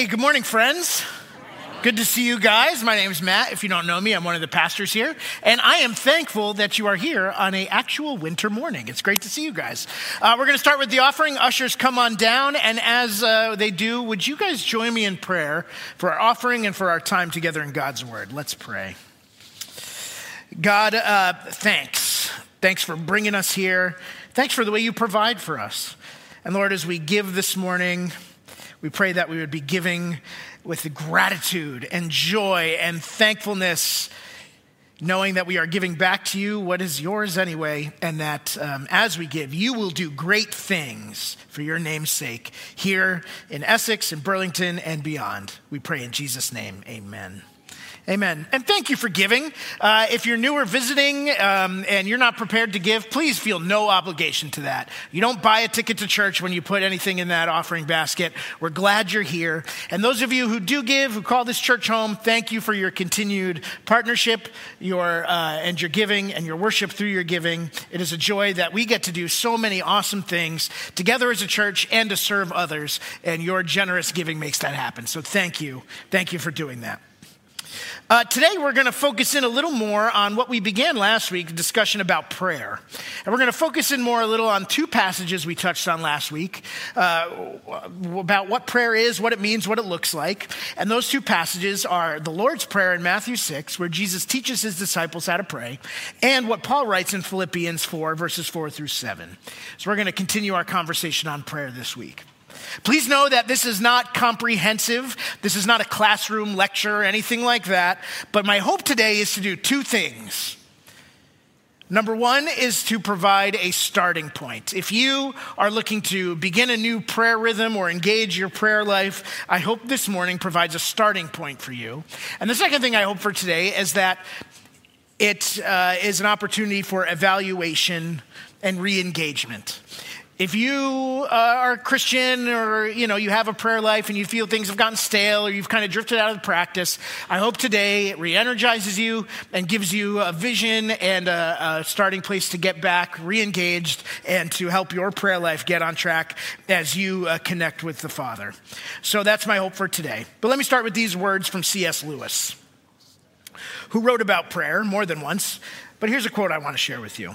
Hey, good morning, friends. Good to see you guys. My name is Matt. If you don't know me, I'm one of the pastors here, and I am thankful that you are here on a actual winter morning. It's great to see you guys. Uh, we're going to start with the offering. Ushers, come on down, and as uh, they do, would you guys join me in prayer for our offering and for our time together in God's Word? Let's pray. God, uh, thanks. Thanks for bringing us here. Thanks for the way you provide for us. And Lord, as we give this morning, we pray that we would be giving with gratitude and joy and thankfulness, knowing that we are giving back to you what is yours anyway, and that um, as we give, you will do great things for your name's sake here in Essex and Burlington and beyond. We pray in Jesus' name, amen. Amen. And thank you for giving. Uh, if you're new or visiting um, and you're not prepared to give, please feel no obligation to that. You don't buy a ticket to church when you put anything in that offering basket. We're glad you're here. And those of you who do give, who call this church home, thank you for your continued partnership, your uh, and your giving and your worship through your giving. It is a joy that we get to do so many awesome things together as a church and to serve others. And your generous giving makes that happen. So thank you. Thank you for doing that. Uh, today, we're going to focus in a little more on what we began last week, discussion about prayer. And we're going to focus in more a little on two passages we touched on last week uh, about what prayer is, what it means, what it looks like. And those two passages are the Lord's Prayer in Matthew 6, where Jesus teaches his disciples how to pray, and what Paul writes in Philippians 4, verses 4 through 7. So we're going to continue our conversation on prayer this week. Please know that this is not comprehensive. This is not a classroom lecture or anything like that. But my hope today is to do two things. Number one is to provide a starting point. If you are looking to begin a new prayer rhythm or engage your prayer life, I hope this morning provides a starting point for you. And the second thing I hope for today is that it uh, is an opportunity for evaluation and re engagement if you uh, are a Christian or you know you have a prayer life and you feel things have gotten stale or you've kind of drifted out of the practice, I hope today it re-energizes you and gives you a vision and a, a starting place to get back re-engaged and to help your prayer life get on track as you uh, connect with the Father. So that's my hope for today. But let me start with these words from C.S. Lewis, who wrote about prayer more than once. But here's a quote I want to share with you.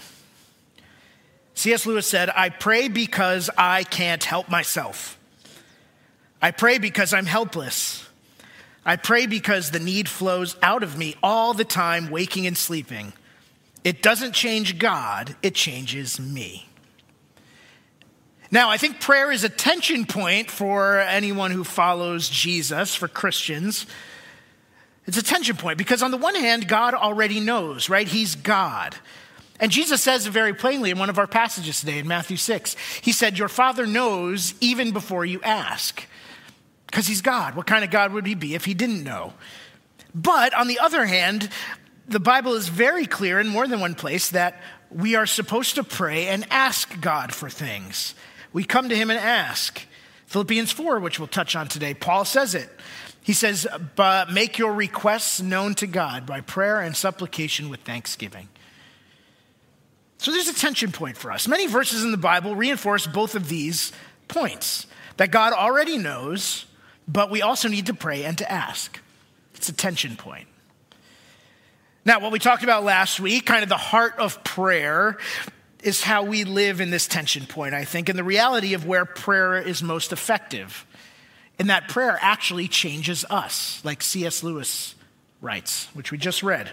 C.S. Lewis said, I pray because I can't help myself. I pray because I'm helpless. I pray because the need flows out of me all the time, waking and sleeping. It doesn't change God, it changes me. Now, I think prayer is a tension point for anyone who follows Jesus, for Christians. It's a tension point because, on the one hand, God already knows, right? He's God. And Jesus says very plainly in one of our passages today in Matthew 6. He said, Your Father knows even before you ask. Because he's God. What kind of God would he be if he didn't know? But on the other hand, the Bible is very clear in more than one place that we are supposed to pray and ask God for things. We come to him and ask. Philippians 4, which we'll touch on today, Paul says it. He says, But make your requests known to God by prayer and supplication with thanksgiving. So there's a tension point for us. Many verses in the Bible reinforce both of these points that God already knows, but we also need to pray and to ask. It's a tension point. Now, what we talked about last week, kind of the heart of prayer, is how we live in this tension point, I think, and the reality of where prayer is most effective. And that prayer actually changes us, like C.S. Lewis writes, which we just read.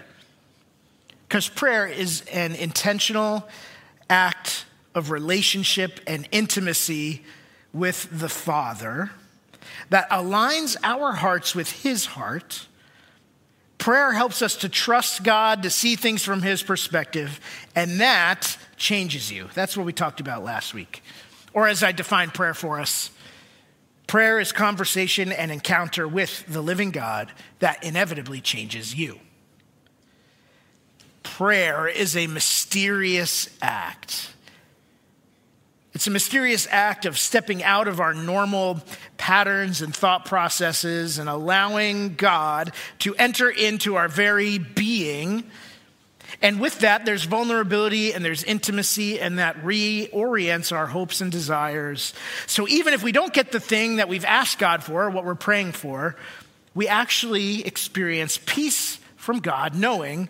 Because prayer is an intentional act of relationship and intimacy with the Father that aligns our hearts with His heart. Prayer helps us to trust God, to see things from His perspective, and that changes you. That's what we talked about last week. Or as I defined prayer for us, prayer is conversation and encounter with the living God that inevitably changes you prayer is a mysterious act. It's a mysterious act of stepping out of our normal patterns and thought processes and allowing God to enter into our very being And with that, there's vulnerability and there's intimacy, and that reorients our hopes and desires. So even if we don't get the thing that we've asked God for, what we're praying for, we actually experience peace from God, knowing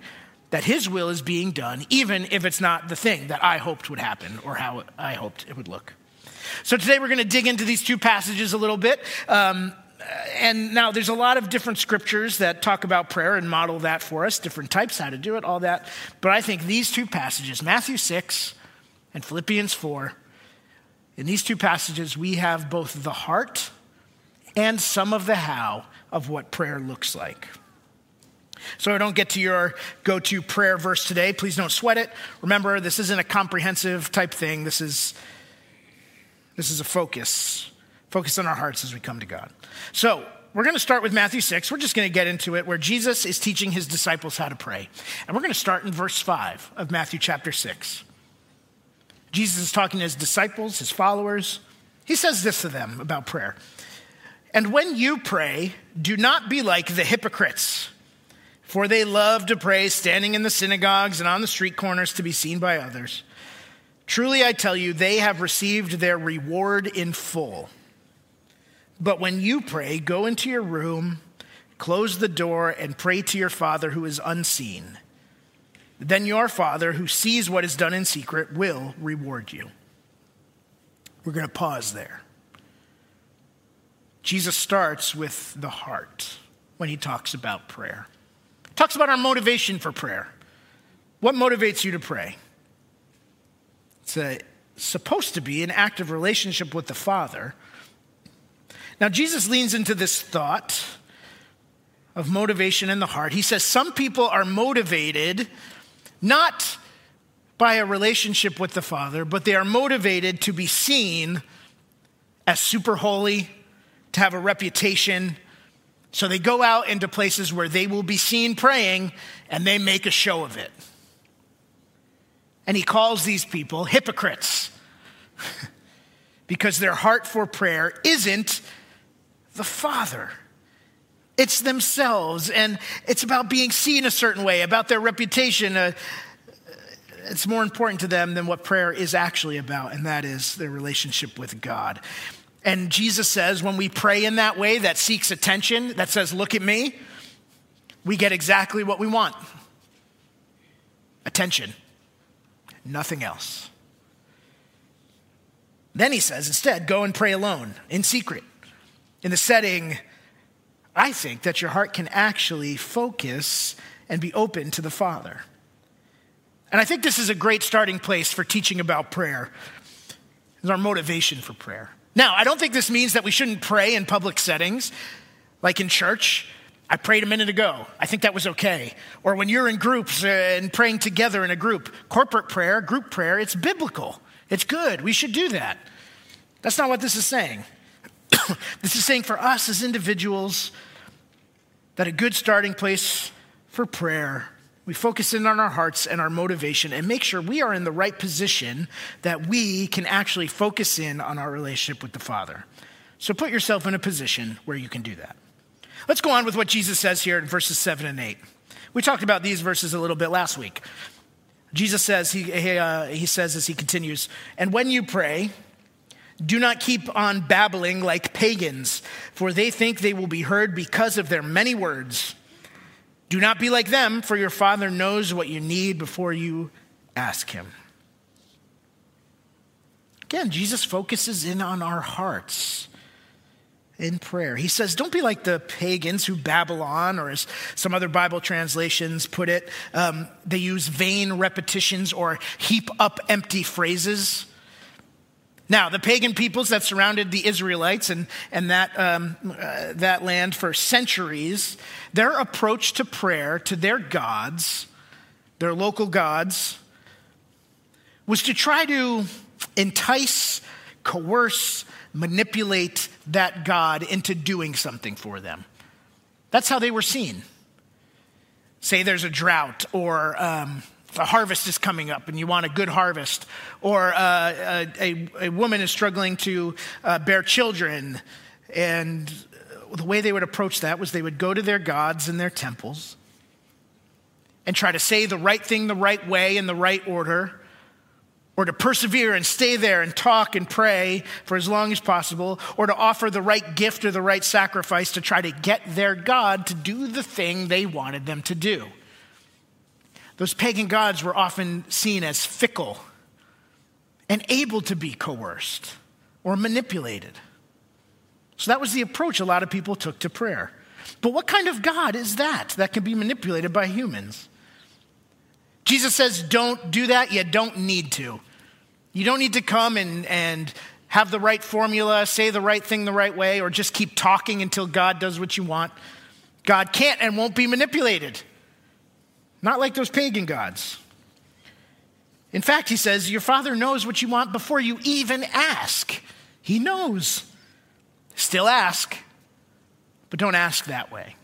that His will is being done, even if it's not the thing that I hoped would happen or how I hoped it would look. So today we're going to dig into these two passages a little bit. Um, and now there's a lot of different scriptures that talk about prayer and model that for us, different types, how to do it, all that. But I think these two passages, Matthew 6 and Philippians 4, in these two passages, we have both the heart and some of the how of what prayer looks like. So I don't get to your go to prayer verse today. Please don't sweat it. Remember, this isn't a comprehensive type thing. This is, this is a focus. Focus on our hearts as we come to God. So, we're going to start with Matthew 6. We're just going to get into it where Jesus is teaching his disciples how to pray. And we're going to start in verse 5 of Matthew chapter 6. Jesus is talking to his disciples, his followers. He says this to them about prayer. And when you pray, do not be like the hypocrites, for they love to pray standing in the synagogues and on the street corners to be seen by others. Truly, I tell you, they have received their reward in full. But when you pray, go into your room, close the door, and pray to your Father who is unseen. Then your Father, who sees what is done in secret, will reward you. We're going to pause there. Jesus starts with the heart when he talks about prayer. Talks about our motivation for prayer. What motivates you to pray? It's a, supposed to be an active relationship with the Father now, Jesus leans into this thought of motivation in the heart. He says some people are motivated not by a relationship with the Father, but they are motivated to be seen as super holy, to have a reputation. So they go out into places where they will be seen praying and they make a show of it. And he calls these people hypocrites because their heart for prayer isn't the Father. It's themselves, and it's about being seen a certain way, about their reputation. Uh, it's more important to them than what prayer is actually about, and that is their relationship with God. And Jesus says, when we pray in that way that seeks attention, that says, Look at me, we get exactly what we want attention, nothing else. Then he says, instead, go and pray alone in secret in the setting, I think that your heart can actually focus and be open to the Father. And I think this is a great starting place for teaching about prayer, is our motivation for prayer. Now, I don't think this means that we shouldn't pray in public settings, like in church. I prayed a minute ago. I think that was okay. Or when you're in groups uh, and praying together in a group, corporate prayer, group prayer, it's biblical. It's good. We should do that. That's not what this is saying. this is saying for us as individuals that a good starting place for prayer, we focus in on our hearts and our motivation and make sure we are in the right position that we can actually focus in on our relationship with the Father. So put yourself in a position where you can do that. Let's go on with what Jesus says here in verses 7 and 8. We talked about these verses a little bit last week. Jesus says, he, he, uh, he says as he continues, and when you pray, do not keep on babbling like pagans, for they think they will be heard because of their many words. Do not be like them, for your Father knows what you need before you ask Him. Again, Jesus focuses in on our hearts in prayer. He says, Don't be like the pagans who babble on, or as some other Bible translations put it, um, they use vain repetitions or heap up empty phrases. Now, the pagan peoples that surrounded the Israelites and, and that, um, uh, that land for centuries, their approach to prayer to their gods, their local gods, was to try to entice, coerce, manipulate that God into doing something for them. That's how they were seen. Say there's a drought or um, a harvest is coming up and you want a good harvest, or uh, a, a, woman is struggling to uh, bear children. And the way they would approach that was they would go to their gods and their temples and try to say the right thing the right way in the right order, or to persevere and stay there and talk and pray for as long as possible, or to offer the right gift or the right sacrifice to try to get their God to do the thing they wanted them to do. Those pagan gods were often seen as fickle and able to be coerced or manipulated. So that was the approach a lot of people took to prayer. But what kind of God is that that can be manipulated by humans? Jesus says, don't do that. You don't need to. You don't need to come and, and have the right formula, say the right thing the right way, or just keep talking until God does what you want. God can't and won't be manipulated. Not like those pagan gods. In fact, he says, Your father knows what you want before you even ask. He knows. Still ask, but don't ask that way.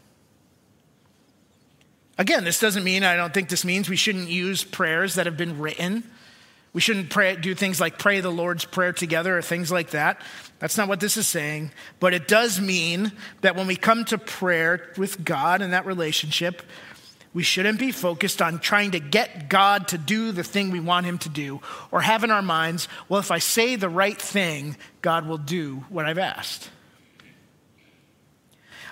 Again, this doesn't mean, I don't think this means we shouldn't use prayers that have been written. We shouldn't pray, do things like pray the Lord's Prayer together or things like that. That's not what this is saying. But it does mean that when we come to prayer with God in that relationship, we shouldn't be focused on trying to get God to do the thing we want Him to do or have in our minds, well, if I say the right thing, God will do what I've asked.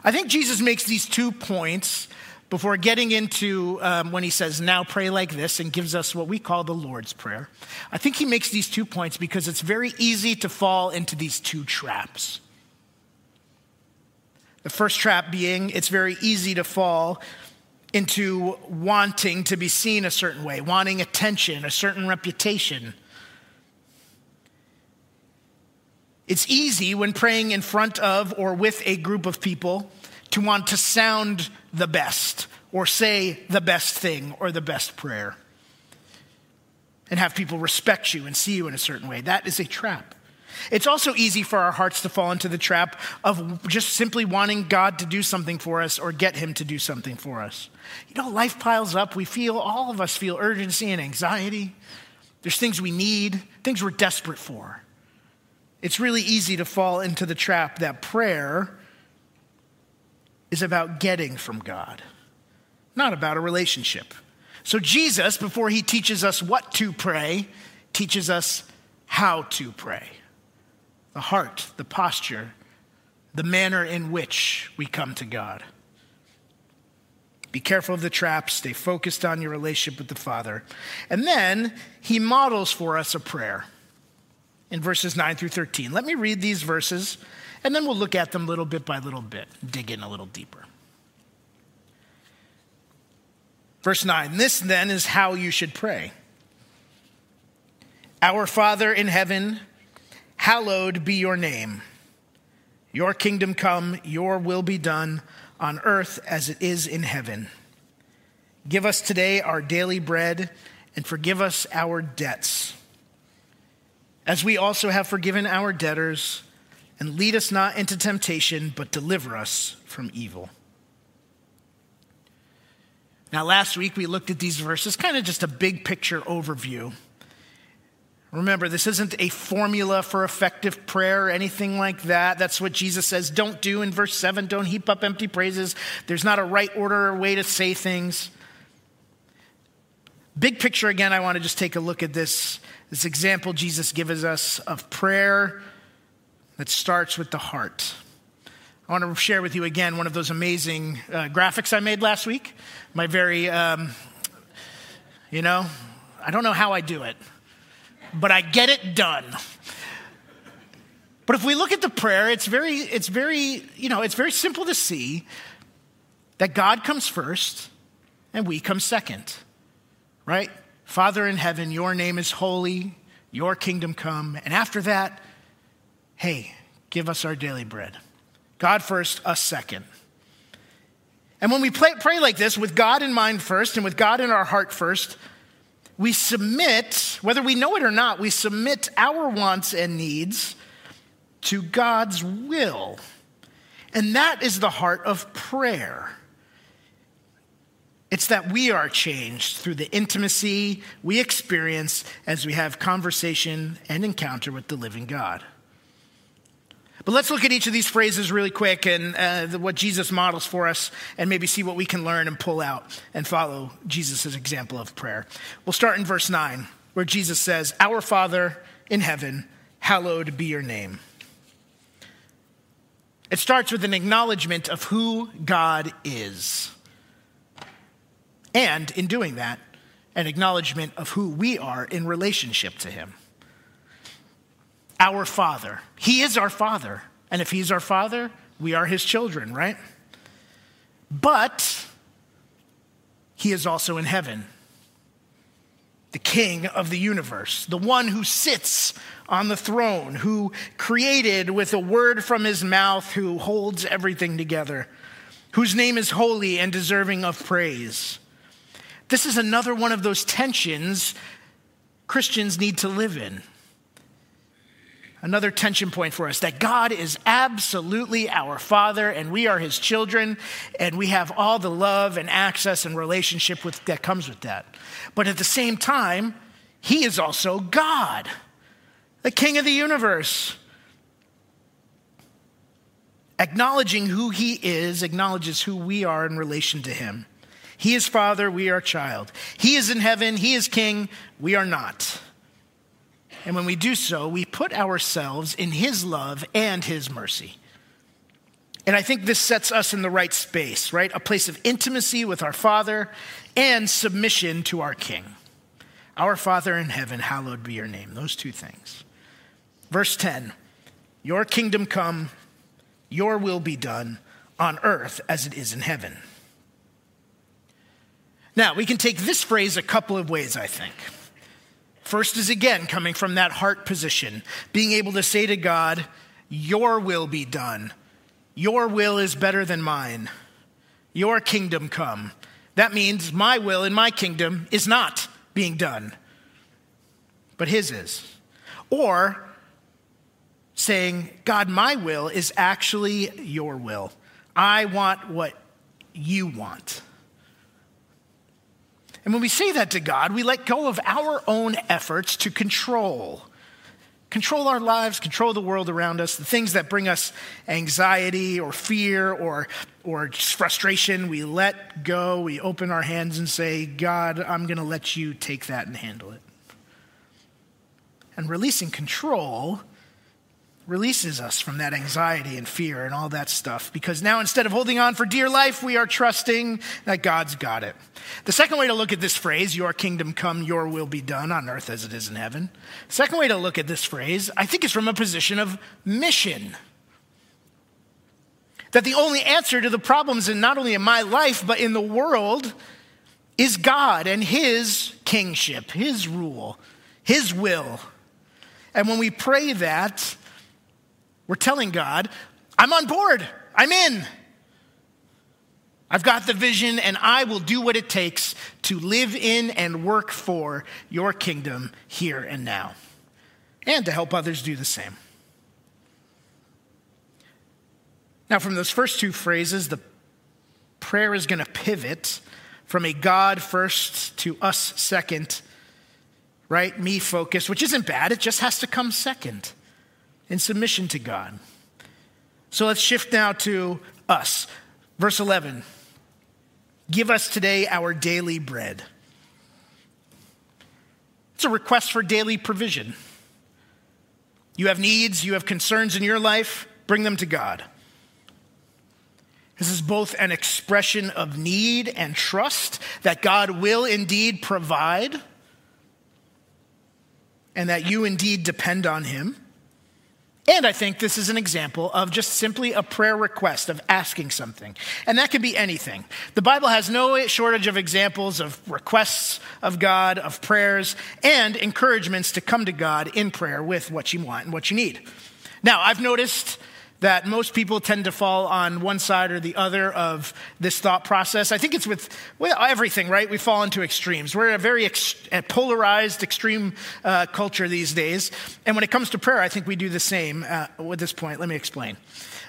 I think Jesus makes these two points before getting into um, when he says, now pray like this, and gives us what we call the Lord's Prayer, I think he makes these two points because it's very easy to fall into these two traps. The first trap being it's very easy to fall into wanting to be seen a certain way, wanting attention, a certain reputation. It's easy when praying in front of or with a group of people to want to sound the best or say the best thing or the best prayer and have people respect you and see you in a certain way. That is a trap. It's also easy for our hearts to fall into the trap of just simply wanting God to do something for us or get Him to do something for us. You know, life piles up. We feel, all of us feel urgency and anxiety. There's things we need, things we're desperate for. It's really easy to fall into the trap that prayer is about getting from God, not about a relationship. So, Jesus, before he teaches us what to pray, teaches us how to pray the heart, the posture, the manner in which we come to God. Be careful of the traps. Stay focused on your relationship with the Father. And then he models for us a prayer in verses 9 through 13. Let me read these verses and then we'll look at them little bit by little bit, dig in a little deeper. Verse 9 This then is how you should pray Our Father in heaven, hallowed be your name. Your kingdom come, your will be done on earth as it is in heaven. Give us today our daily bread and forgive us our debts, as we also have forgiven our debtors and lead us not into temptation, but deliver us from evil. Now, last week we looked at these verses, kind of just a big picture overview. Remember, this isn't a formula for effective prayer or anything like that. That's what Jesus says don't do in verse 7. Don't heap up empty praises. There's not a right order or way to say things. Big picture again, I want to just take a look at this, this example Jesus gives us of prayer that starts with the heart. I want to share with you again one of those amazing uh, graphics I made last week. My very, um, you know, I don't know how I do it, but I get it done. But if we look at the prayer, it's very, it's very, you know, it's very simple to see that God comes first and we come second, right? Father in heaven, your name is holy, your kingdom come. And after that, hey, give us our daily bread. God first, us second. And when we pray, pray like this, with God in mind first and with God in our heart first, we submit, whether we know it or not, we submit our wants and needs to God's will. And that is the heart of prayer. It's that we are changed through the intimacy we experience as we have conversation and encounter with the living God. But let's look at each of these phrases really quick and uh, what Jesus models for us and maybe see what we can learn and pull out and follow Jesus' example of prayer. We'll start in verse 9, where Jesus says, Our Father in heaven, hallowed be your name. It starts with an acknowledgement of who God is. And in doing that, an acknowledgement of who we are in relationship to Him. Our Father. He is our Father. And if He's our Father, we are His children, right? But He is also in heaven, the King of the universe, the one who sits on the throne, who created with a word from His mouth, who holds everything together, whose name is holy and deserving of praise. This is another one of those tensions Christians need to live in. Another tension point for us that God is absolutely our Father and we are His children and we have all the love and access and relationship with, that comes with that. But at the same time, He is also God, the King of the universe. Acknowledging who He is acknowledges who we are in relation to Him. He is Father, we are child. He is in heaven, He is King, we are not. And when we do so, we put ourselves in His love and His mercy. And I think this sets us in the right space, right? A place of intimacy with our Father and submission to our King. Our Father in heaven, hallowed be your name. Those two things. Verse 10 Your kingdom come, your will be done on earth as it is in heaven. Now, we can take this phrase a couple of ways, I think. First is again coming from that heart position, being able to say to God, Your will be done. Your will is better than mine. Your kingdom come. That means my will in my kingdom is not being done, but His is. Or saying, God, my will is actually your will. I want what you want. And when we say that to God, we let go of our own efforts to control. Control our lives, control the world around us, the things that bring us anxiety or fear or, or frustration, we let go. We open our hands and say, God, I'm going to let you take that and handle it. And releasing control releases us from that anxiety and fear and all that stuff because now instead of holding on for dear life, we are trusting that God's got it. The second way to look at this phrase, your kingdom come, your will be done on earth as it is in heaven. Second way to look at this phrase, I think is from a position of mission. That the only answer to the problems in not only in my life, but in the world is God and His kingship, His rule, His will. And when we pray that, we're telling God, I'm on board, I'm in. I've got the vision, and I will do what it takes to live in and work for your kingdom here and now, and to help others do the same. Now, from those first two phrases, the prayer is going to pivot from a God first to us second, right? Me focus, which isn't bad, it just has to come second in submission to God. So let's shift now to us. Verse 11 Give us today our daily bread. It's a request for daily provision. You have needs, you have concerns in your life, bring them to God. This is both an expression of need and trust that God will indeed provide and that you indeed depend on Him. And I think this is an example of just simply a prayer request of asking something. And that can be anything. The Bible has no shortage of examples of requests of God, of prayers, and encouragements to come to God in prayer with what you want and what you need. Now, I've noticed that most people tend to fall on one side or the other of this thought process. I think it's with well, everything, right? We fall into extremes. We're a very ex- a polarized, extreme uh, culture these days. And when it comes to prayer, I think we do the same uh, at this point. Let me explain.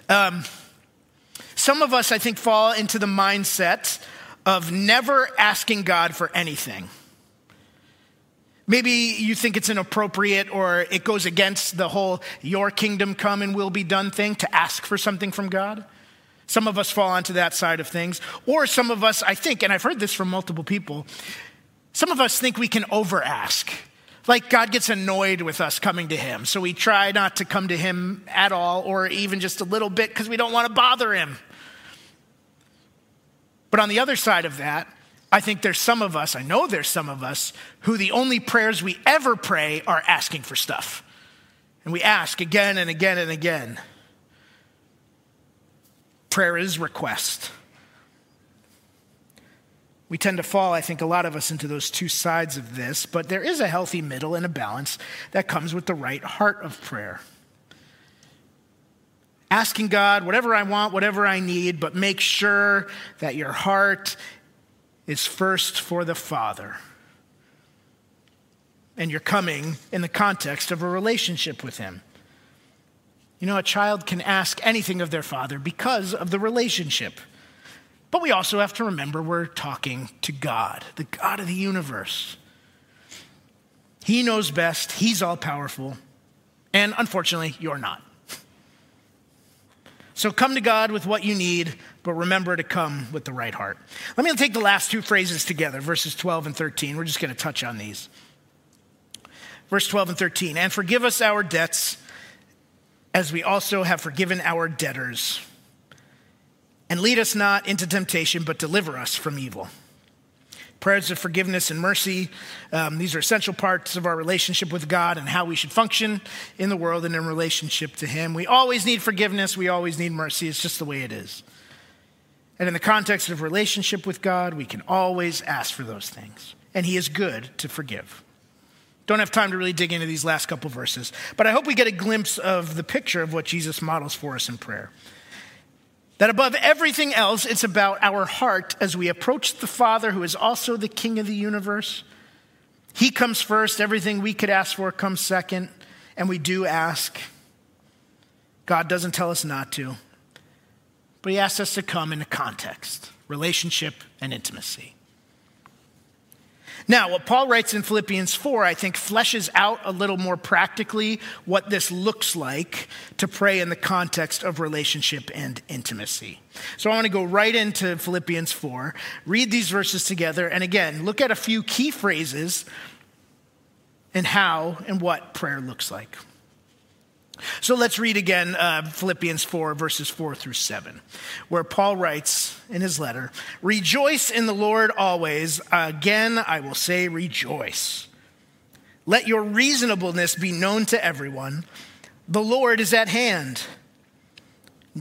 Um, some of us, I think, fall into the mindset of never asking God for anything. Maybe you think it's inappropriate or it goes against the whole your kingdom come and will be done thing to ask for something from God. Some of us fall onto that side of things. Or some of us, I think, and I've heard this from multiple people, some of us think we can over ask. Like God gets annoyed with us coming to Him. So we try not to come to Him at all or even just a little bit because we don't want to bother Him. But on the other side of that, I think there's some of us, I know there's some of us, who the only prayers we ever pray are asking for stuff. And we ask again and again and again. Prayer is request. We tend to fall, I think, a lot of us into those two sides of this, but there is a healthy middle and a balance that comes with the right heart of prayer. Asking God whatever I want, whatever I need, but make sure that your heart is first for the Father. And you're coming in the context of a relationship with Him. You know, a child can ask anything of their father because of the relationship. But we also have to remember we're talking to God, the God of the universe. He knows best, He's all powerful, and unfortunately, you're not. So come to God with what you need, but remember to come with the right heart. Let me take the last two phrases together, verses 12 and 13. We're just going to touch on these. Verse 12 and 13. And forgive us our debts as we also have forgiven our debtors. And lead us not into temptation, but deliver us from evil. Prayers of forgiveness and mercy, um, these are essential parts of our relationship with God and how we should function in the world and in relationship to Him. We always need forgiveness, we always need mercy. It's just the way it is. And in the context of relationship with God, we can always ask for those things. And He is good to forgive. Don't have time to really dig into these last couple verses, but I hope we get a glimpse of the picture of what Jesus models for us in prayer. That above everything else, it's about our heart as we approach the Father, who is also the King of the universe. He comes first, everything we could ask for comes second, and we do ask. God doesn't tell us not to, but He asks us to come in a context, relationship, and intimacy. Now, what Paul writes in Philippians 4, I think, fleshes out a little more practically what this looks like to pray in the context of relationship and intimacy. So I want to go right into Philippians 4, read these verses together, and again, look at a few key phrases and how and what prayer looks like. So let's read again uh, Philippians 4, verses 4 through 7, where Paul writes in his letter Rejoice in the Lord always. Again, I will say, rejoice. Let your reasonableness be known to everyone. The Lord is at hand.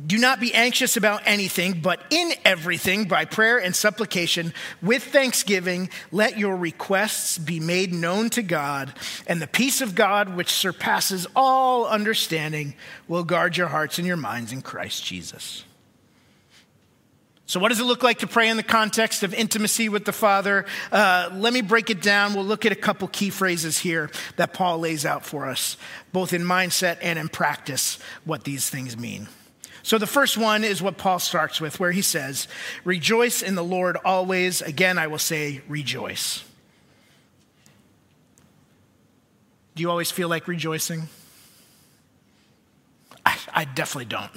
Do not be anxious about anything, but in everything, by prayer and supplication, with thanksgiving, let your requests be made known to God, and the peace of God, which surpasses all understanding, will guard your hearts and your minds in Christ Jesus. So, what does it look like to pray in the context of intimacy with the Father? Uh, let me break it down. We'll look at a couple key phrases here that Paul lays out for us, both in mindset and in practice, what these things mean. So the first one is what Paul starts with, where he says, Rejoice in the Lord always. Again, I will say, rejoice. Do you always feel like rejoicing? I, I definitely don't.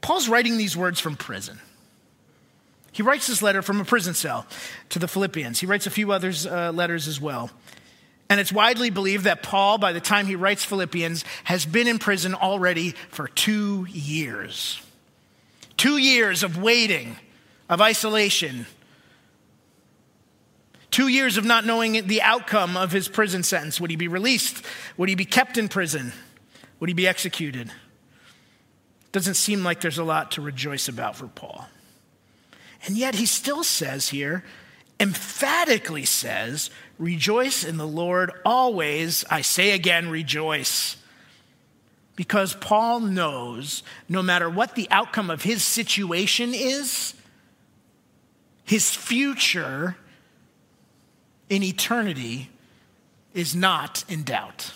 Paul's writing these words from prison. He writes this letter from a prison cell to the Philippians. He writes a few other uh, letters as well. And it's widely believed that Paul, by the time he writes Philippians, has been in prison already for two years. Two years of waiting, of isolation. Two years of not knowing the outcome of his prison sentence. Would he be released? Would he be kept in prison? Would he be executed? Doesn't seem like there's a lot to rejoice about for Paul. And yet he still says here, emphatically says, Rejoice in the Lord always. I say again, rejoice. Because Paul knows no matter what the outcome of his situation is, his future in eternity is not in doubt.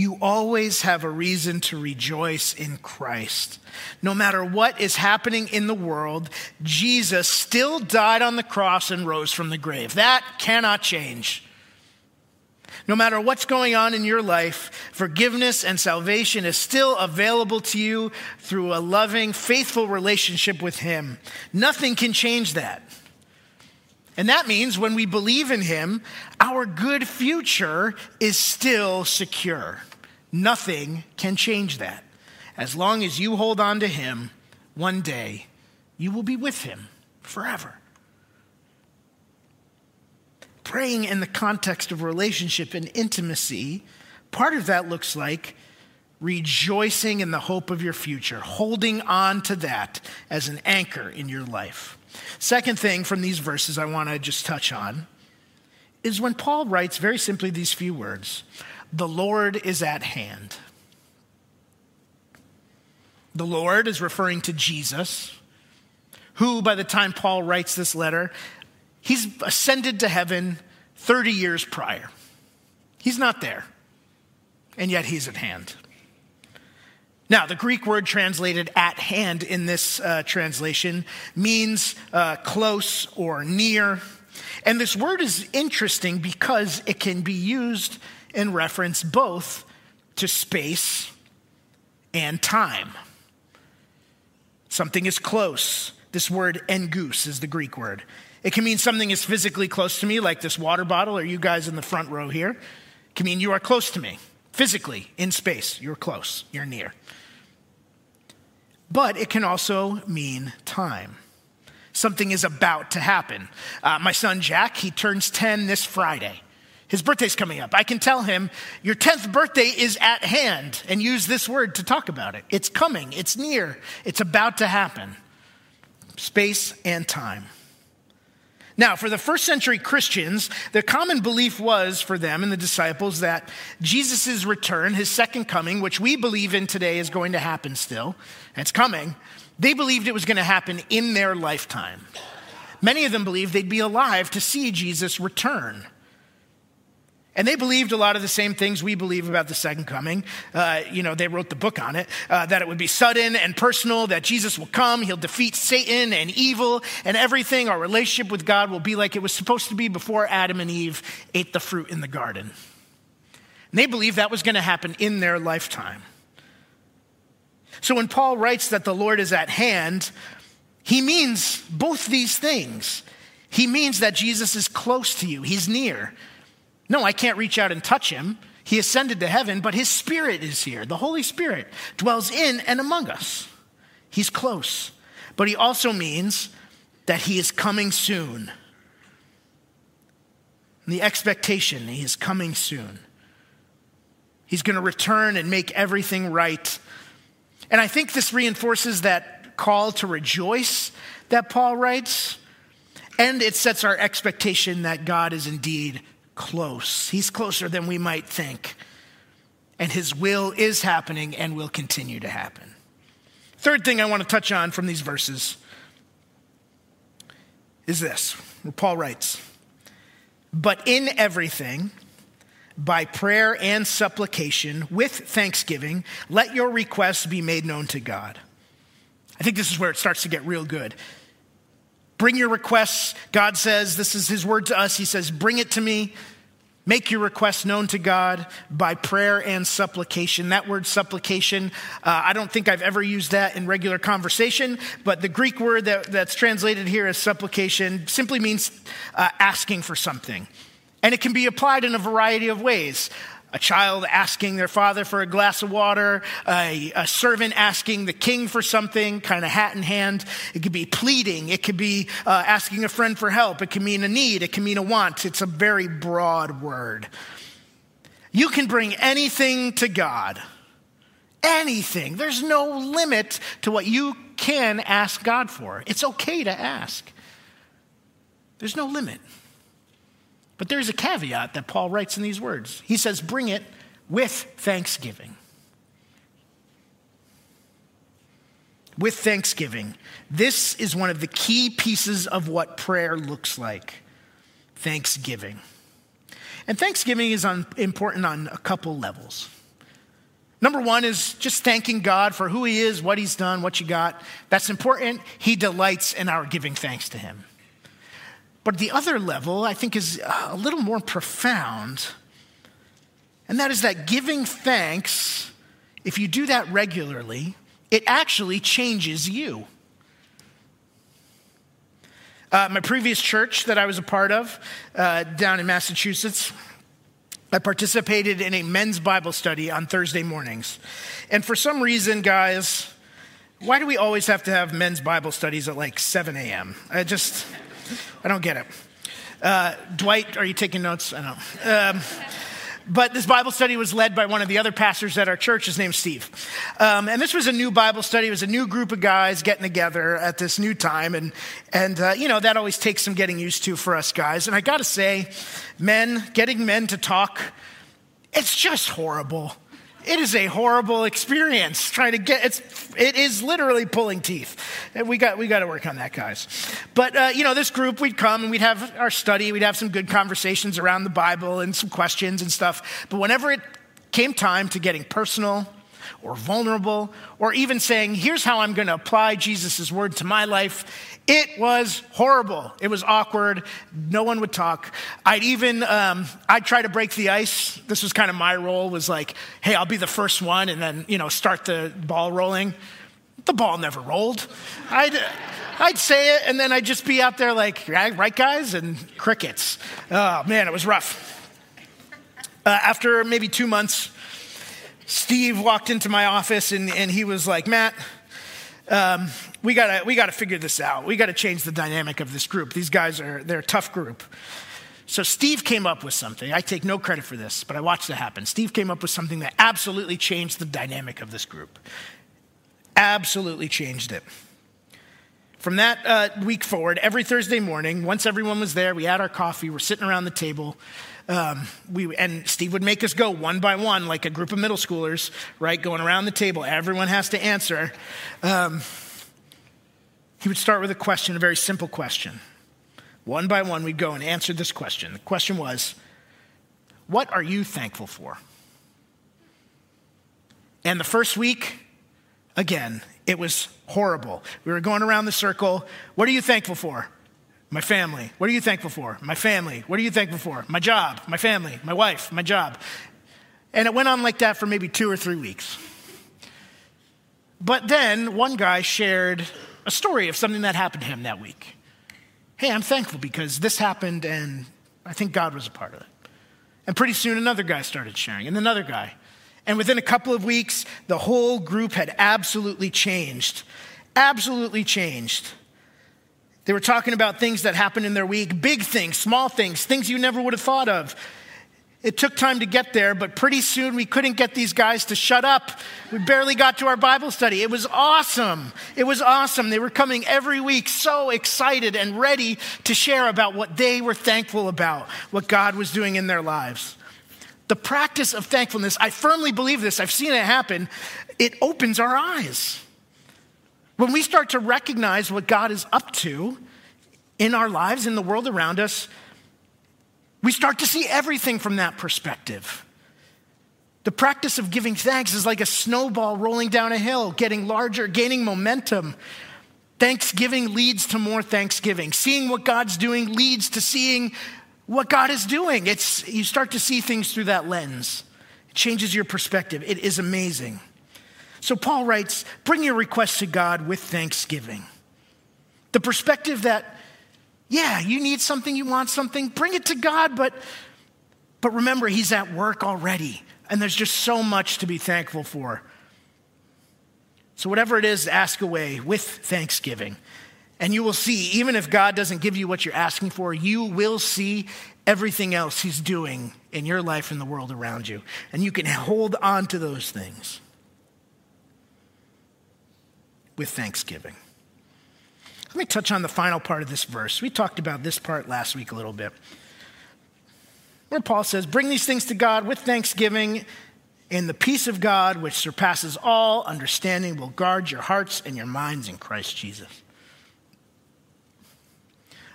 You always have a reason to rejoice in Christ. No matter what is happening in the world, Jesus still died on the cross and rose from the grave. That cannot change. No matter what's going on in your life, forgiveness and salvation is still available to you through a loving, faithful relationship with Him. Nothing can change that. And that means when we believe in Him, our good future is still secure. Nothing can change that. As long as you hold on to Him, one day you will be with Him forever. Praying in the context of relationship and intimacy, part of that looks like rejoicing in the hope of your future, holding on to that as an anchor in your life. Second thing from these verses I want to just touch on is when Paul writes very simply these few words The Lord is at hand. The Lord is referring to Jesus, who, by the time Paul writes this letter, he's ascended to heaven 30 years prior. He's not there, and yet he's at hand. Now, the Greek word translated at hand in this uh, translation means uh, close or near. And this word is interesting because it can be used in reference both to space and time. Something is close. This word engus is the Greek word. It can mean something is physically close to me, like this water bottle, or you guys in the front row here. It can mean you are close to me, physically, in space. You're close, you're near but it can also mean time. Something is about to happen. Uh, my son Jack, he turns 10 this Friday. His birthday's coming up. I can tell him, Your 10th birthday is at hand, and use this word to talk about it. It's coming, it's near, it's about to happen. Space and time. Now, for the first century Christians, the common belief was for them and the disciples that Jesus' return, his second coming, which we believe in today is going to happen still, it's coming, they believed it was going to happen in their lifetime. Many of them believed they'd be alive to see Jesus return. And they believed a lot of the same things we believe about the second coming. Uh, you know, they wrote the book on it uh, that it would be sudden and personal, that Jesus will come, he'll defeat Satan and evil and everything. Our relationship with God will be like it was supposed to be before Adam and Eve ate the fruit in the garden. And they believed that was going to happen in their lifetime. So when Paul writes that the Lord is at hand, he means both these things. He means that Jesus is close to you, he's near. No, I can't reach out and touch him. He ascended to heaven, but his spirit is here. The Holy Spirit dwells in and among us. He's close. But he also means that he is coming soon. The expectation, he is coming soon. He's going to return and make everything right. And I think this reinforces that call to rejoice that Paul writes. And it sets our expectation that God is indeed close. He's closer than we might think. And his will is happening and will continue to happen. Third thing I want to touch on from these verses is this where Paul writes, But in everything, by prayer and supplication, with thanksgiving, let your requests be made known to God. I think this is where it starts to get real good. Bring your requests. God says, this is his word to us. He says, Bring it to me. Make your request known to God by prayer and supplication. That word supplication, uh, I don't think I've ever used that in regular conversation, but the Greek word that, that's translated here as supplication simply means uh, asking for something. And it can be applied in a variety of ways a child asking their father for a glass of water, a, a servant asking the king for something, kind of hat in hand. It could be pleading. It could be uh, asking a friend for help. It can mean a need. It can mean a want. It's a very broad word. You can bring anything to God. Anything. There's no limit to what you can ask God for. It's okay to ask. There's no limit. But there's a caveat that Paul writes in these words. He says, Bring it with thanksgiving. With thanksgiving. This is one of the key pieces of what prayer looks like thanksgiving. And thanksgiving is on, important on a couple levels. Number one is just thanking God for who He is, what He's done, what you got. That's important. He delights in our giving thanks to Him. But the other level, I think, is a little more profound. And that is that giving thanks, if you do that regularly, it actually changes you. Uh, my previous church that I was a part of uh, down in Massachusetts, I participated in a men's Bible study on Thursday mornings. And for some reason, guys, why do we always have to have men's Bible studies at like 7 a.m.? I just, I don't get it. Uh, Dwight, are you taking notes? I know. Um, but this Bible study was led by one of the other pastors at our church. His name's Steve. Um, and this was a new Bible study. It was a new group of guys getting together at this new time. And, and uh, you know, that always takes some getting used to for us guys. And I got to say, men, getting men to talk, it's just horrible. It is a horrible experience trying to get it's it is literally pulling teeth. And we got we got to work on that, guys. But uh, you know, this group we'd come and we'd have our study, we'd have some good conversations around the Bible and some questions and stuff. But whenever it came time to getting personal or vulnerable or even saying, "Here's how I'm going to apply Jesus' word to my life," It was horrible. It was awkward. No one would talk. I'd even, um, I'd try to break the ice. This was kind of my role was like, hey, I'll be the first one and then, you know, start the ball rolling. The ball never rolled. I'd, I'd say it and then I'd just be out there like, right, guys? And crickets. Oh, man, it was rough. Uh, after maybe two months, Steve walked into my office and, and he was like, Matt, um, we gotta we gotta figure this out. We gotta change the dynamic of this group. These guys are they're a tough group. So Steve came up with something. I take no credit for this, but I watched it happen. Steve came up with something that absolutely changed the dynamic of this group. Absolutely changed it. From that uh, week forward, every Thursday morning, once everyone was there, we had our coffee, we're sitting around the table. Um, we, and Steve would make us go one by one, like a group of middle schoolers, right, going around the table. Everyone has to answer. Um, he would start with a question, a very simple question. One by one, we'd go and answer this question. The question was, What are you thankful for? And the first week, again, it was horrible. We were going around the circle. What are you thankful for? My family. What are you thankful for? My family. What are you thankful for? My job, my family, my wife, my job. And it went on like that for maybe two or three weeks. But then one guy shared a story of something that happened to him that week. Hey, I'm thankful because this happened and I think God was a part of it. And pretty soon another guy started sharing, and another guy. And within a couple of weeks, the whole group had absolutely changed. Absolutely changed. They were talking about things that happened in their week big things, small things, things you never would have thought of. It took time to get there, but pretty soon we couldn't get these guys to shut up. We barely got to our Bible study. It was awesome. It was awesome. They were coming every week so excited and ready to share about what they were thankful about, what God was doing in their lives. The practice of thankfulness, I firmly believe this, I've seen it happen, it opens our eyes. When we start to recognize what God is up to in our lives, in the world around us, we start to see everything from that perspective. The practice of giving thanks is like a snowball rolling down a hill, getting larger, gaining momentum. Thanksgiving leads to more thanksgiving. Seeing what God's doing leads to seeing what God is doing. It's, you start to see things through that lens. It changes your perspective. It is amazing. So Paul writes, bring your requests to God with thanksgiving. The perspective that yeah, you need something, you want something, bring it to God, but, but remember, He's at work already, and there's just so much to be thankful for. So, whatever it is, ask away with thanksgiving. And you will see, even if God doesn't give you what you're asking for, you will see everything else He's doing in your life and the world around you. And you can hold on to those things with thanksgiving. Let me touch on the final part of this verse. We talked about this part last week a little bit. Where Paul says, Bring these things to God with thanksgiving, and the peace of God, which surpasses all understanding, will guard your hearts and your minds in Christ Jesus.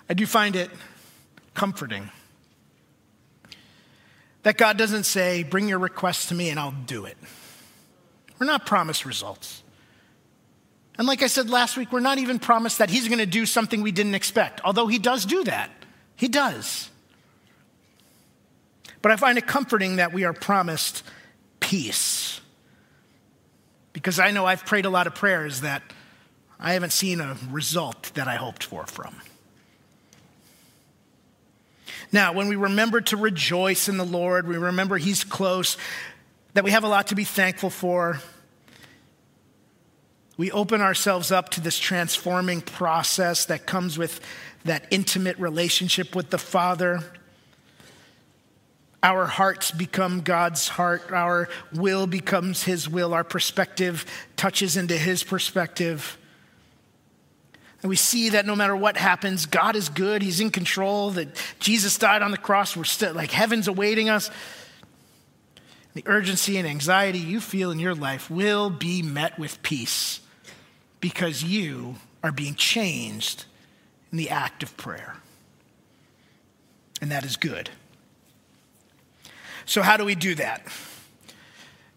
I do find it comforting that God doesn't say, Bring your requests to me and I'll do it. We're not promised results. And like I said last week, we're not even promised that He's going to do something we didn't expect, although He does do that. He does. But I find it comforting that we are promised peace. Because I know I've prayed a lot of prayers that I haven't seen a result that I hoped for from. Now, when we remember to rejoice in the Lord, we remember He's close, that we have a lot to be thankful for. We open ourselves up to this transforming process that comes with that intimate relationship with the Father. Our hearts become God's heart. Our will becomes His will. Our perspective touches into His perspective. And we see that no matter what happens, God is good. He's in control. That Jesus died on the cross. We're still like heaven's awaiting us. The urgency and anxiety you feel in your life will be met with peace because you are being changed in the act of prayer. And that is good. So, how do we do that?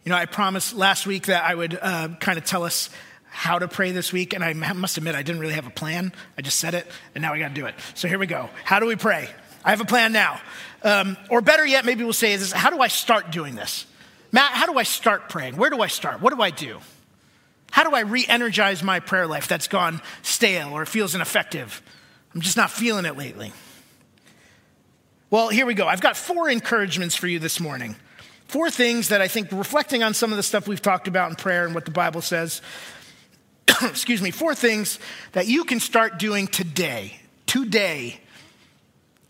You know, I promised last week that I would uh, kind of tell us how to pray this week, and I must admit, I didn't really have a plan. I just said it, and now we got to do it. So here we go. How do we pray? I have a plan now. Um, or better yet, maybe we'll say this how do I start doing this? Matt, how do I start praying? Where do I start? What do I do? How do I re energize my prayer life that's gone stale or feels ineffective? I'm just not feeling it lately. Well, here we go. I've got four encouragements for you this morning. Four things that I think, reflecting on some of the stuff we've talked about in prayer and what the Bible says, excuse me, four things that you can start doing today, today,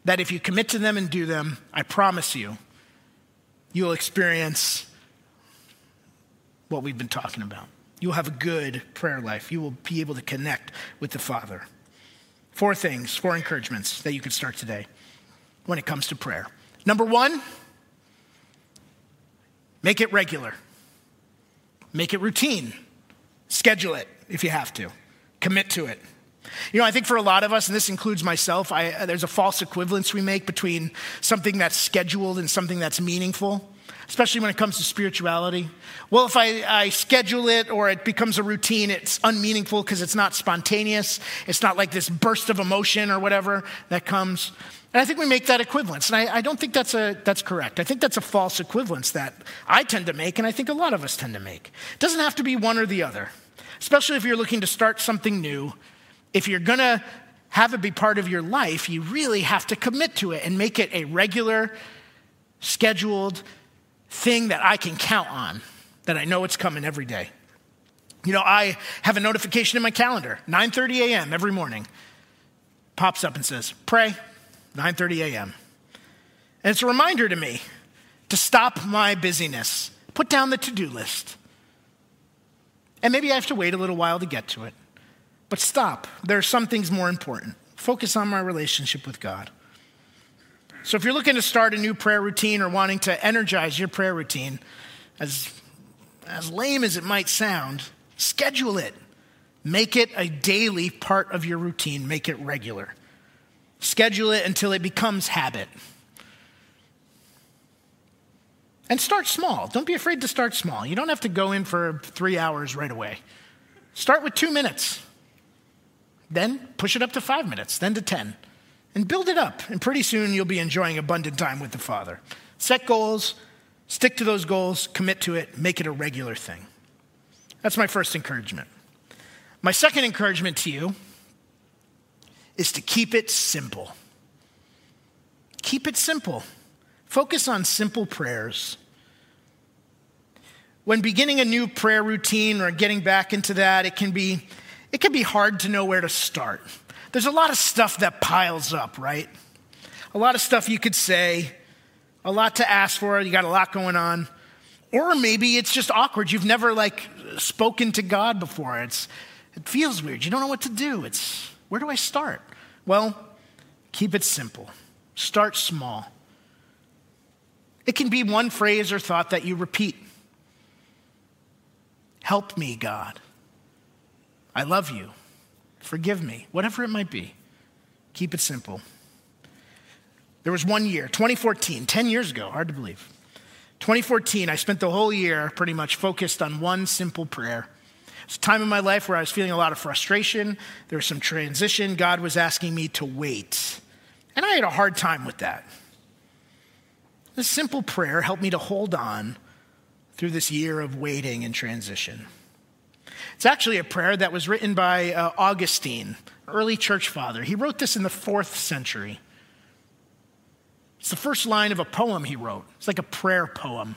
that if you commit to them and do them, I promise you, you'll experience what we've been talking about. You'll have a good prayer life. You will be able to connect with the Father. Four things, four encouragements that you can start today when it comes to prayer. Number one, make it regular, make it routine, schedule it if you have to. Commit to it. You know, I think for a lot of us, and this includes myself, I, uh, there's a false equivalence we make between something that's scheduled and something that's meaningful, especially when it comes to spirituality. Well, if I, I schedule it or it becomes a routine, it's unmeaningful because it's not spontaneous. It's not like this burst of emotion or whatever that comes. And I think we make that equivalence. And I, I don't think that's, a, that's correct. I think that's a false equivalence that I tend to make, and I think a lot of us tend to make. It doesn't have to be one or the other especially if you're looking to start something new. If you're going to have it be part of your life, you really have to commit to it and make it a regular, scheduled thing that I can count on, that I know it's coming every day. You know, I have a notification in my calendar, 9:30 a.m. every morning. Pops up and says, "Pray, 9:30 a.m." And it's a reminder to me to stop my busyness, put down the to-do list, and maybe I have to wait a little while to get to it. But stop. There are some things more important. Focus on my relationship with God. So if you're looking to start a new prayer routine or wanting to energize your prayer routine, as, as lame as it might sound, schedule it. Make it a daily part of your routine, make it regular. Schedule it until it becomes habit. And start small. Don't be afraid to start small. You don't have to go in for three hours right away. Start with two minutes. Then push it up to five minutes, then to 10. And build it up. And pretty soon you'll be enjoying abundant time with the Father. Set goals, stick to those goals, commit to it, make it a regular thing. That's my first encouragement. My second encouragement to you is to keep it simple. Keep it simple. Focus on simple prayers. When beginning a new prayer routine or getting back into that, it can be, it can be hard to know where to start. There's a lot of stuff that piles up, right? A lot of stuff you could say, a lot to ask for, you got a lot going on. Or maybe it's just awkward. You've never like spoken to God before. It's, it feels weird. You don't know what to do. It's where do I start? Well, keep it simple. Start small. It can be one phrase or thought that you repeat Help me, God. I love you. Forgive me. Whatever it might be. Keep it simple. There was one year, 2014, 10 years ago, hard to believe. 2014, I spent the whole year pretty much focused on one simple prayer. It's a time in my life where I was feeling a lot of frustration. There was some transition. God was asking me to wait. And I had a hard time with that. This simple prayer helped me to hold on through this year of waiting and transition. It's actually a prayer that was written by uh, Augustine, early church father. He wrote this in the fourth century. It's the first line of a poem he wrote. It's like a prayer poem,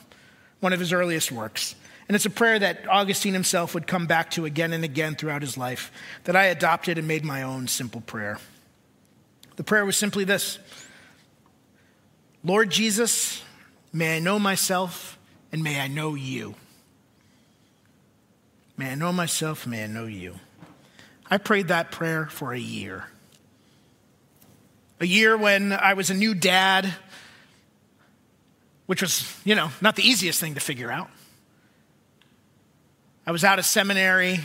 one of his earliest works. And it's a prayer that Augustine himself would come back to again and again throughout his life, that I adopted and made my own simple prayer. The prayer was simply this Lord Jesus, may I know myself and may I know you. May I know myself, may I know you. I prayed that prayer for a year. A year when I was a new dad, which was, you know, not the easiest thing to figure out. I was out of seminary.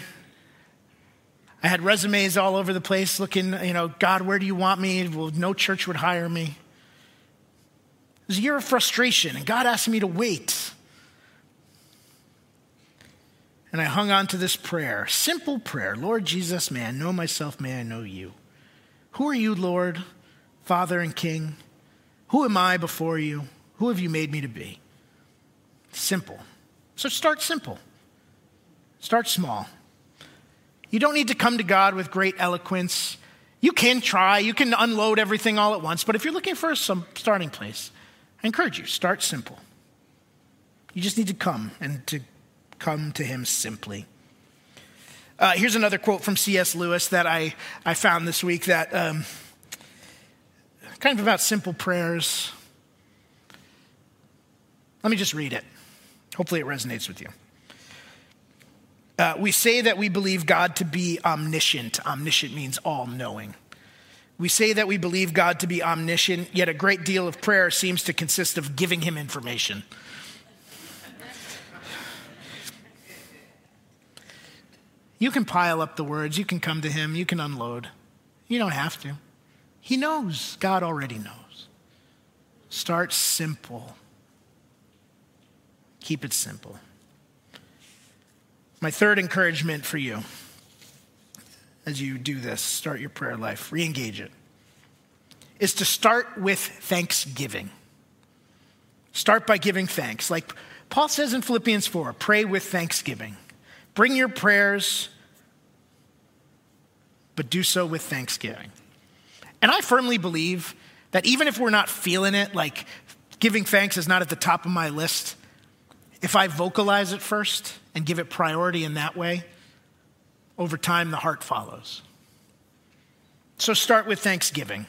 I had resumes all over the place looking, you know, God, where do you want me? Well, no church would hire me. It was a year of frustration, and God asked me to wait. And I hung on to this prayer, simple prayer Lord Jesus, may I know myself, may I know you. Who are you, Lord, Father and King? Who am I before you? Who have you made me to be? Simple. So start simple. Start small. You don't need to come to God with great eloquence. You can try, you can unload everything all at once, but if you're looking for some starting place, I encourage you, start simple. You just need to come and to come to him simply. Uh, here's another quote from C.S. Lewis that I, I found this week that um, kind of about simple prayers. Let me just read it. Hopefully, it resonates with you. Uh, we say that we believe God to be omniscient. Omniscient means all knowing. We say that we believe God to be omniscient, yet a great deal of prayer seems to consist of giving him information. You can pile up the words, you can come to him, you can unload. You don't have to. He knows. God already knows. Start simple. Keep it simple. My third encouragement for you as you do this, start your prayer life, re engage it, is to start with thanksgiving. Start by giving thanks. Like Paul says in Philippians 4 pray with thanksgiving. Bring your prayers, but do so with thanksgiving. And I firmly believe that even if we're not feeling it, like giving thanks is not at the top of my list, if I vocalize it first and give it priority in that way, over time the heart follows. So start with thanksgiving.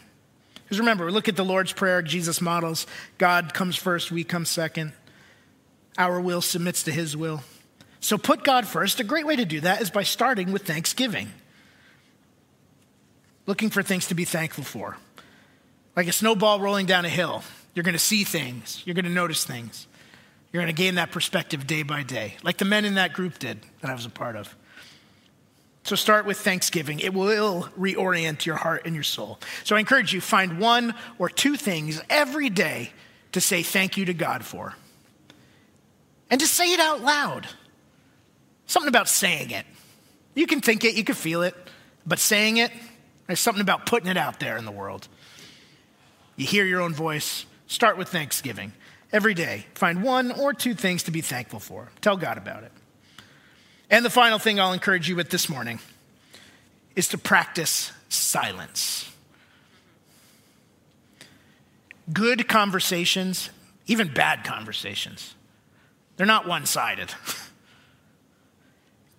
Because remember, look at the Lord's Prayer, Jesus models. God comes first, we come second. Our will submits to his will. So put God first. A great way to do that is by starting with thanksgiving. Looking for things to be thankful for. Like a snowball rolling down a hill, you're going to see things, you're going to notice things. You're going to gain that perspective day by day, like the men in that group did that I was a part of. So start with thanksgiving. It will reorient your heart and your soul. So I encourage you find one or two things every day to say thank you to God for. And to say it out loud. Something about saying it. You can think it, you can feel it, but saying it, there's something about putting it out there in the world. You hear your own voice. Start with thanksgiving. Every day, find one or two things to be thankful for. Tell God about it. And the final thing I'll encourage you with this morning is to practice silence. Good conversations, even bad conversations, they're not one sided.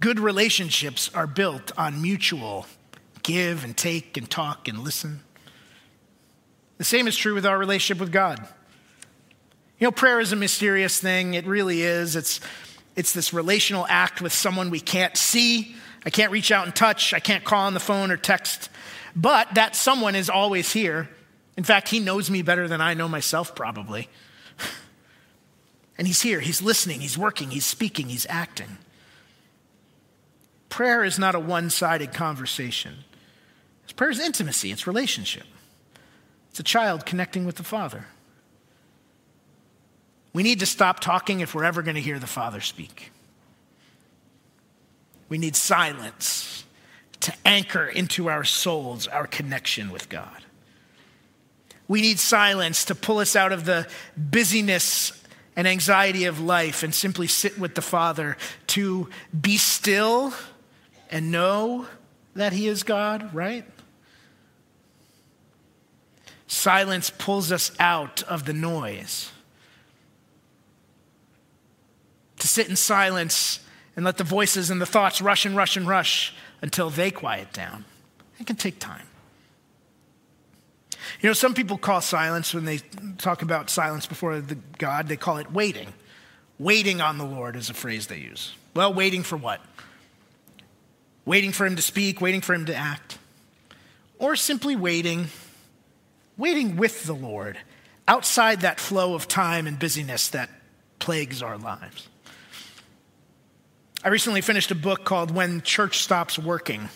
Good relationships are built on mutual give and take and talk and listen. The same is true with our relationship with God. You know, prayer is a mysterious thing. It really is. It's, it's this relational act with someone we can't see. I can't reach out and touch. I can't call on the phone or text. But that someone is always here. In fact, he knows me better than I know myself, probably. And he's here. He's listening. He's working. He's speaking. He's acting. Prayer is not a one sided conversation. Prayer is intimacy, it's relationship. It's a child connecting with the Father. We need to stop talking if we're ever going to hear the Father speak. We need silence to anchor into our souls our connection with God. We need silence to pull us out of the busyness and anxiety of life and simply sit with the Father, to be still and know that He is God, right? Silence pulls us out of the noise. To sit in silence and let the voices and the thoughts rush and rush and rush until they quiet down. It can take time. You know, some people call silence when they talk about silence before the God, they call it waiting. Waiting on the Lord is a phrase they use. Well, waiting for what? Waiting for him to speak, waiting for him to act. Or simply waiting, waiting with the Lord outside that flow of time and busyness that plagues our lives. I recently finished a book called When Church Stops Working,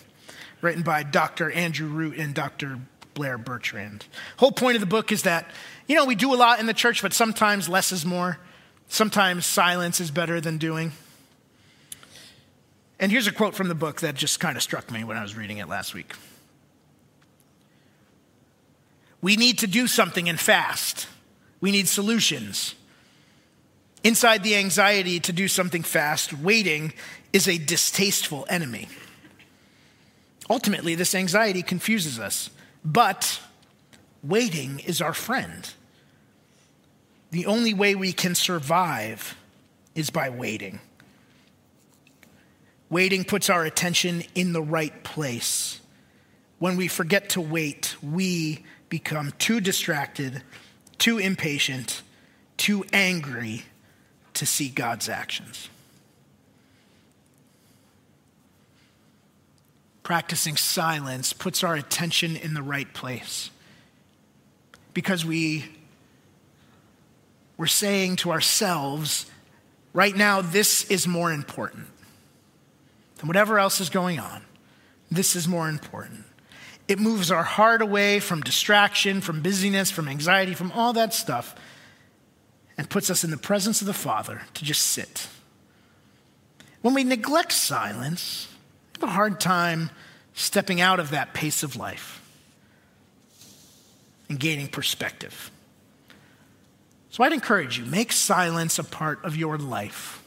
written by Dr. Andrew Root and Dr. Blair Bertrand. Whole point of the book is that, you know, we do a lot in the church, but sometimes less is more. Sometimes silence is better than doing. And here's a quote from the book that just kind of struck me when I was reading it last week. We need to do something and fast. We need solutions. Inside the anxiety to do something fast, waiting is a distasteful enemy. Ultimately, this anxiety confuses us. But waiting is our friend. The only way we can survive is by waiting. Waiting puts our attention in the right place. When we forget to wait, we become too distracted, too impatient, too angry to see God's actions. practicing silence puts our attention in the right place. Because we, we're saying to ourselves, right now, this is more important than whatever else is going on. This is more important. It moves our heart away from distraction, from busyness, from anxiety, from all that stuff, and puts us in the presence of the Father to just sit. When we neglect silence, we have a hard time stepping out of that pace of life and gaining perspective. So I'd encourage you make silence a part of your life.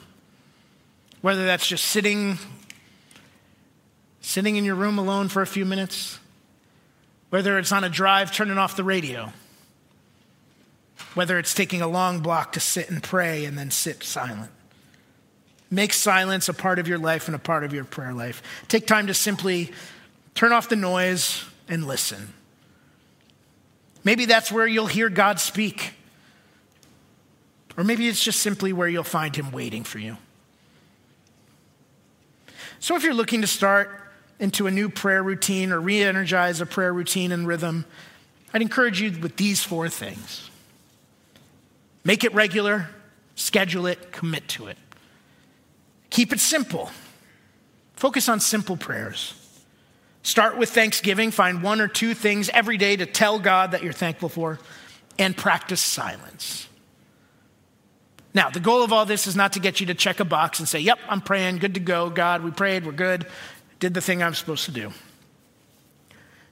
Whether that's just sitting sitting in your room alone for a few minutes, whether it's on a drive turning off the radio, whether it's taking a long block to sit and pray and then sit silent. Make silence a part of your life and a part of your prayer life. Take time to simply turn off the noise and listen. Maybe that's where you'll hear God speak. Or maybe it's just simply where you'll find Him waiting for you. So if you're looking to start into a new prayer routine or re energize a prayer routine and rhythm, I'd encourage you with these four things make it regular, schedule it, commit to it. Keep it simple. Focus on simple prayers. Start with thanksgiving. Find one or two things every day to tell God that you're thankful for, and practice silence. Now, the goal of all this is not to get you to check a box and say, Yep, I'm praying, good to go. God, we prayed, we're good, did the thing I'm supposed to do.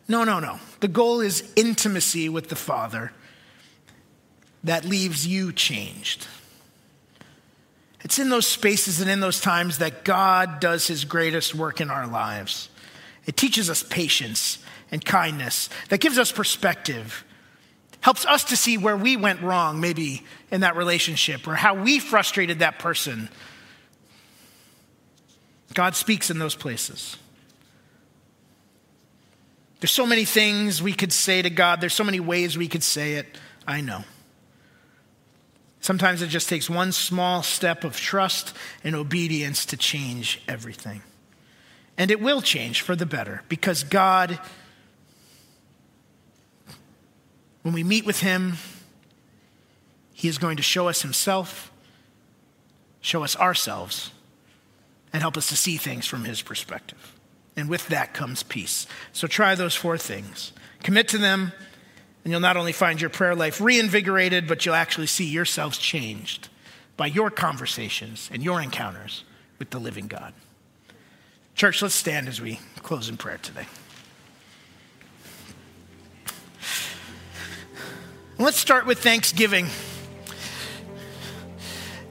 No, no, no. The goal is intimacy with the Father that leaves you changed. It's in those spaces and in those times that God does his greatest work in our lives. It teaches us patience and kindness, that gives us perspective, helps us to see where we went wrong, maybe in that relationship, or how we frustrated that person. God speaks in those places. There's so many things we could say to God, there's so many ways we could say it. I know. Sometimes it just takes one small step of trust and obedience to change everything. And it will change for the better because God, when we meet with Him, He is going to show us Himself, show us ourselves, and help us to see things from His perspective. And with that comes peace. So try those four things commit to them, And you'll not only find your prayer life reinvigorated, but you'll actually see yourselves changed by your conversations and your encounters with the living God. Church, let's stand as we close in prayer today. Let's start with thanksgiving.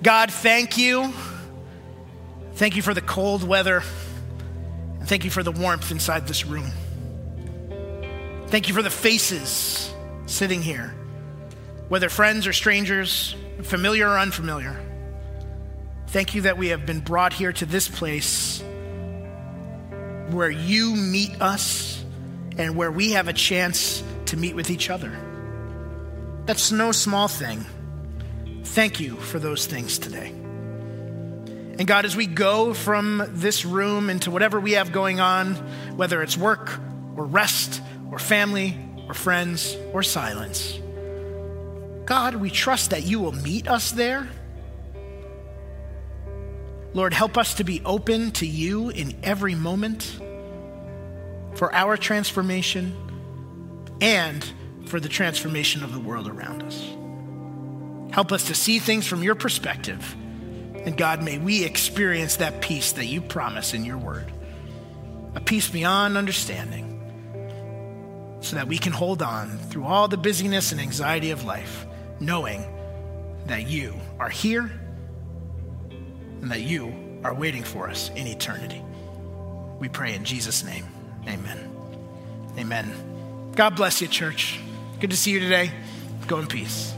God, thank you. Thank you for the cold weather. And thank you for the warmth inside this room. Thank you for the faces sitting here, whether friends or strangers, familiar or unfamiliar. Thank you that we have been brought here to this place where you meet us and where we have a chance to meet with each other. That's no small thing. Thank you for those things today. And God, as we go from this room into whatever we have going on, whether it's work or rest or family or friends or silence, God, we trust that you will meet us there. Lord, help us to be open to you in every moment for our transformation and for the transformation of the world around us. Help us to see things from your perspective. And God, may we experience that peace that you promise in your word a peace beyond understanding so that we can hold on through all the busyness and anxiety of life, knowing that you are here and that you are waiting for us in eternity. We pray in Jesus' name. Amen. Amen. God bless you, church. Good to see you today. Go in peace.